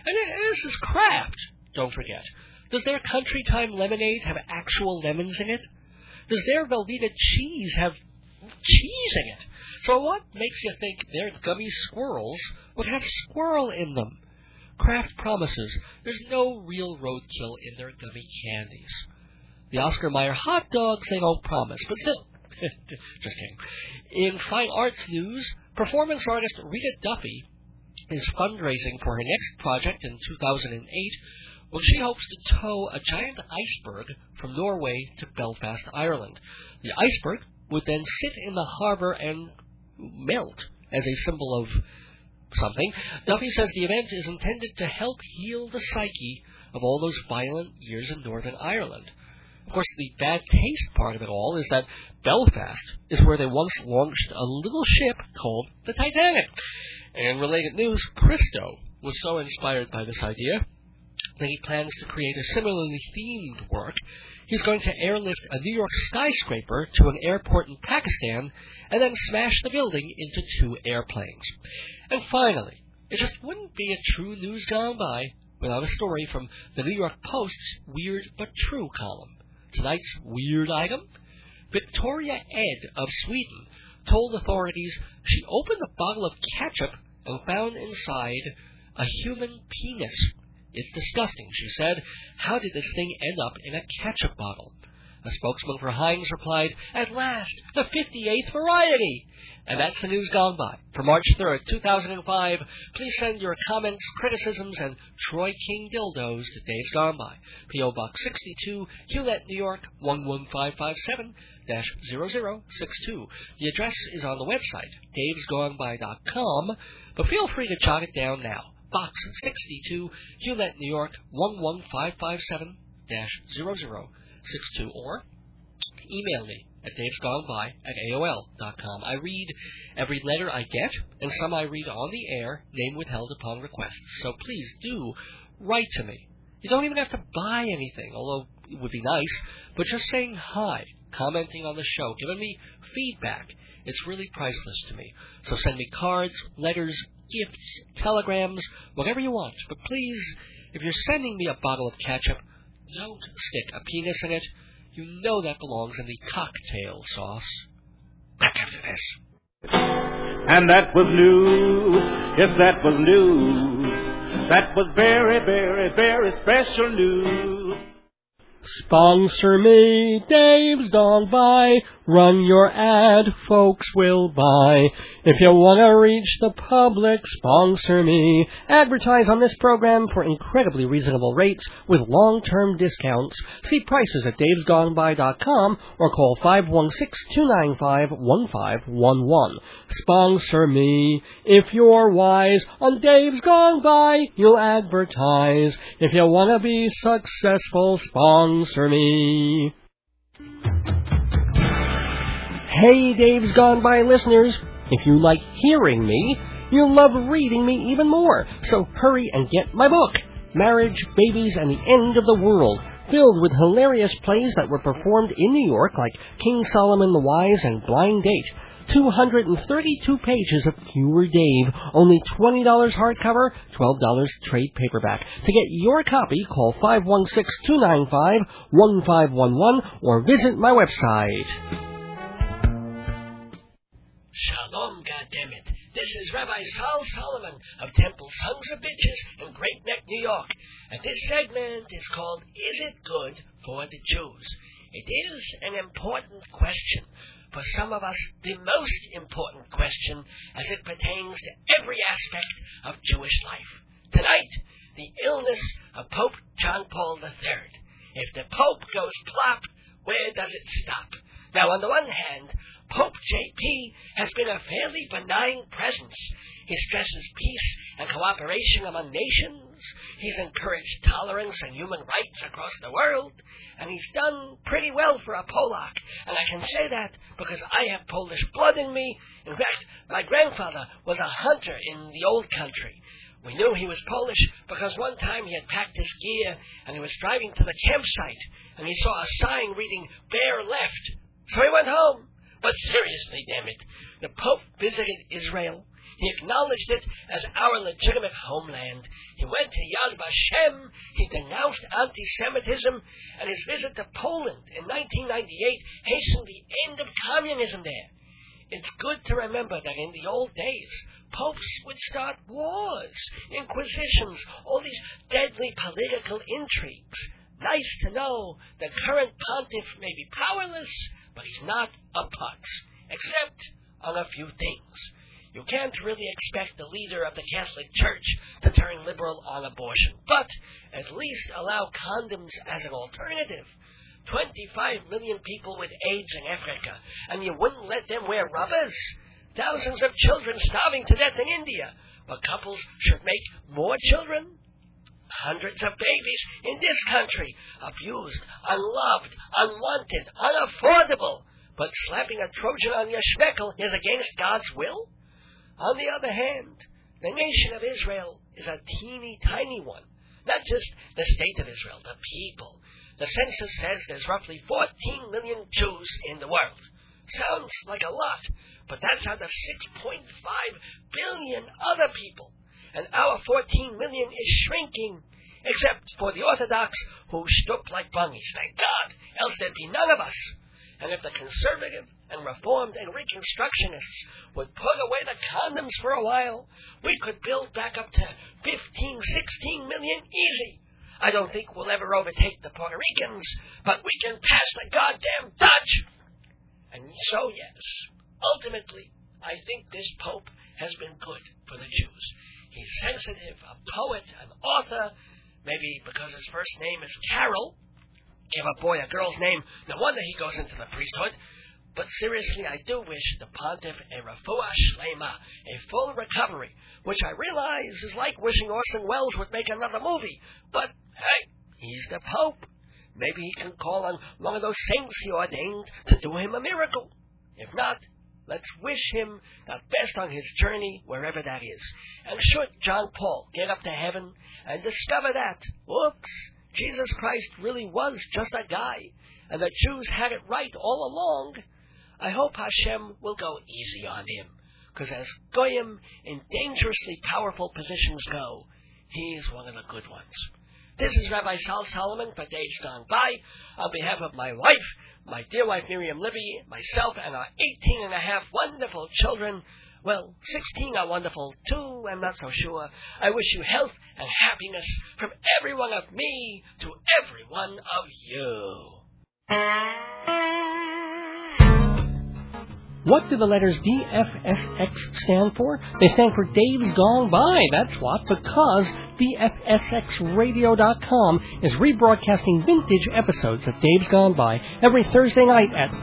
And this is Kraft, don't forget. Does their Country Time lemonade have actual lemons in it? Does their Velveeta cheese have cheese in it? So what makes you think their gummy squirrels would have squirrel in them? Kraft promises there's no real roadkill in their gummy candies. The Oscar Mayer hot dogs they don't promise, but still. Just kidding. In fine arts news, performance artist Rita Duffy is fundraising for her next project in 2008 when she hopes to tow a giant iceberg from Norway to Belfast, Ireland. The iceberg would then sit in the harbor and melt as a symbol of something. Duffy says the event is intended to help heal the psyche of all those violent years in Northern Ireland. Of course, the bad taste part of it all is that Belfast is where they once launched a little ship called the Titanic. And related news, Christo was so inspired by this idea that he plans to create a similarly themed work. He's going to airlift a New York skyscraper to an airport in Pakistan and then smash the building into two airplanes. And finally, it just wouldn't be a true news gone by without a story from the New York Post's Weird But True column. Tonight's weird item Victoria Ed of Sweden told authorities she opened a bottle of ketchup and found inside a human penis. It's disgusting, she said. How did this thing end up in a ketchup bottle? A spokesman for Heinz replied, At last, the 58th variety! And that's the news gone by. For March 3rd, 2005, please send your comments, criticisms, and Troy King dildos to Dave's Gone By. P.O. Box 62, Hewlett, New York, 11557 0062. The address is on the website, davesgoneby.com, but feel free to jot it down now. Box 62, Hewlett, New York, 11557 0062, or email me at davesgoneby at AOL.com. I read every letter I get, and some I read on the air, name withheld upon request. So please do write to me. You don't even have to buy anything, although it would be nice, but just saying hi, commenting on the show, giving me feedback. It's really priceless to me. So send me cards, letters, gifts, telegrams, whatever you want. But please, if you're sending me a bottle of ketchup, don't stick a penis in it. You know that belongs in the cocktail sauce. Back after this. And that was news. Yes, that was news. That was very, very, very special news. Sponsor me, Dave's Gone By. Run your ad, folks will buy. If you want to reach the public, sponsor me. Advertise on this program for incredibly reasonable rates with long-term discounts. See prices at davesgoneby.com or call 516-295-1511. Sponsor me. If you're wise, on Dave's Gone By, you'll advertise. If you want to be successful, sponsor me. Hey, Dave's Gone By listeners. If you like hearing me, you'll love reading me even more. So hurry and get my book. marriage, babies, and the end of the world. Filled with hilarious plays that were performed in New York, like King Solomon the Wise and Blind Date. 232 pages of Pure Dave. Only $20 hardcover, $12 trade paperback. To get your copy, call 516-295-1511 or visit my website. Shalom, goddammit. This is Rabbi Sol Solomon of Temple Sons of Bitches in Great Neck, New York. And this segment is called Is It Good for the Jews? It is an important question. For some of us, the most important question as it pertains to every aspect of Jewish life. Tonight, the illness of Pope John Paul III. If the Pope goes plop, where does it stop? Now, on the one hand, Pope JP has been a fairly benign presence. He stresses peace and cooperation among nations. He's encouraged tolerance and human rights across the world. And he's done pretty well for a Polak. And I can say that because I have Polish blood in me. In fact, my grandfather was a hunter in the old country. We knew he was Polish because one time he had packed his gear and he was driving to the campsite and he saw a sign reading Bear Left. So he went home. But seriously, damn it, the Pope visited Israel. He acknowledged it as our legitimate homeland. He went to Yad Vashem. He denounced anti-Semitism, and his visit to Poland in 1998 hastened the end of communism there. It's good to remember that in the old days, popes would start wars, inquisitions, all these deadly political intrigues. Nice to know the current pontiff may be powerless, but he's not a putz, except on a few things. You can't really expect the leader of the Catholic Church to turn liberal on abortion, but at least allow condoms as an alternative. 25 million people with AIDS in Africa, and you wouldn't let them wear rubbers? Thousands of children starving to death in India, but couples should make more children? Hundreds of babies in this country abused, unloved, unwanted, unaffordable. But slapping a Trojan on your is against God's will? On the other hand, the nation of Israel is a teeny tiny one. Not just the state of Israel, the people. The census says there's roughly 14 million Jews in the world. Sounds like a lot, but that's out of 6.5 billion other people. And our 14 million is shrinking, except for the Orthodox who stoop like bunnies, thank God, else there'd be none of us. And if the conservative and reformed and reconstructionists would put away the condoms for a while, we could build back up to 15, 16 million easy. I don't think we'll ever overtake the Puerto Ricans, but we can pass the goddamn Dutch. And so, yes, ultimately, I think this Pope has been good for the Jews. He's sensitive, a poet, an author, maybe because his first name is Carol. Give a boy a girl's name, no wonder he goes into the priesthood. But seriously, I do wish the pontiff a refuah shlema, a full recovery, which I realize is like wishing Orson Welles would make another movie. But hey, he's the Pope. Maybe he can call on one of those saints he ordained to do him a miracle. If not, let's wish him the best on his journey, wherever that is. And should John Paul get up to heaven and discover that, whoops, Jesus Christ really was just a guy, and the Jews had it right all along, I hope Hashem will go easy on him. Because as Goyim in dangerously powerful positions go, he's one of the good ones. This is Rabbi Sol Solomon for Dave's Gone By. On behalf of my wife, my dear wife Miriam Libby, myself, and our 18 and a half wonderful children, well, 16 are wonderful too, I'm not so sure. I wish you health and happiness from every one of me to every one of you. What do the letters DFSX stand for? They stand for Dave's Gone By, that's what, because DFSXRadio.com is rebroadcasting vintage episodes of Dave's Gone By every Thursday night at 8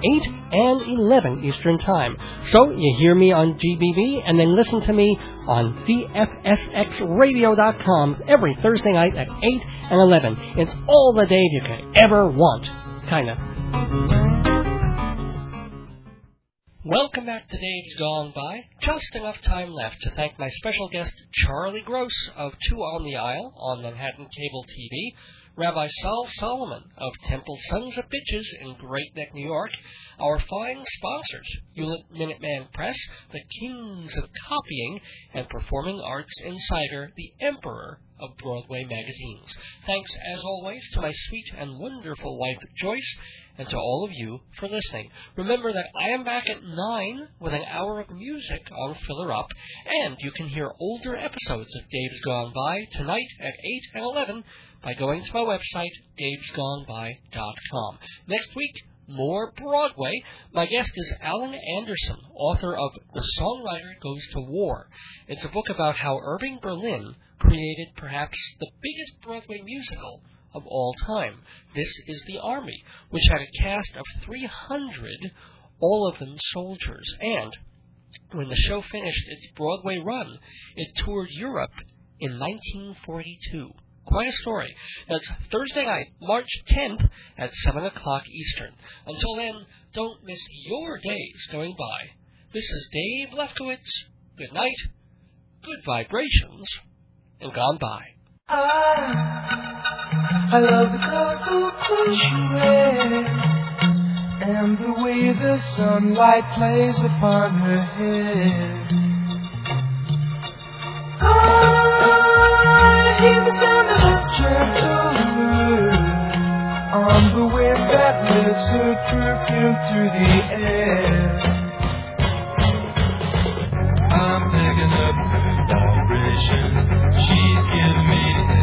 and 11 Eastern Time. So you hear me on GBB and then listen to me on DFSXRadio.com every Thursday night at 8 and 11. It's all the Dave you could ever want. Kinda. Welcome back to Dave's Gone By. Just enough time left to thank my special guest, Charlie Gross of Two on the Aisle on Manhattan Cable TV, Rabbi Sol Solomon of Temple Sons of Bitches in Great Neck, New York, our fine sponsors, Hewlett Minuteman Press, the kings of copying, and Performing Arts Insider, the emperor of Broadway magazines. Thanks, as always, to my sweet and wonderful wife, Joyce, and to all of you for listening. Remember that I am back at 9 with an hour of music on Filler Up, and you can hear older episodes of Dave's Gone By tonight at 8 and 11 by going to my website, davesgoneby.com. Next week, more Broadway. My guest is Alan Anderson, author of The Songwriter Goes to War. It's a book about how Irving Berlin created perhaps the biggest Broadway musical of all time. This is The Army, which had a cast of 300, all of them soldiers. And when the show finished its Broadway run, it toured Europe in 1942. Quite a story. That's Thursday night, March 10th at 7 o'clock Eastern. Until then, don't miss your days going by. This is Dave Lefkowitz. Good night, good vibrations, and gone by. I love the colorful clothes and the way the sunlight plays upon her. I a on the wind that lifts her perfume through the air. I'm picking up vibrations. She's giving me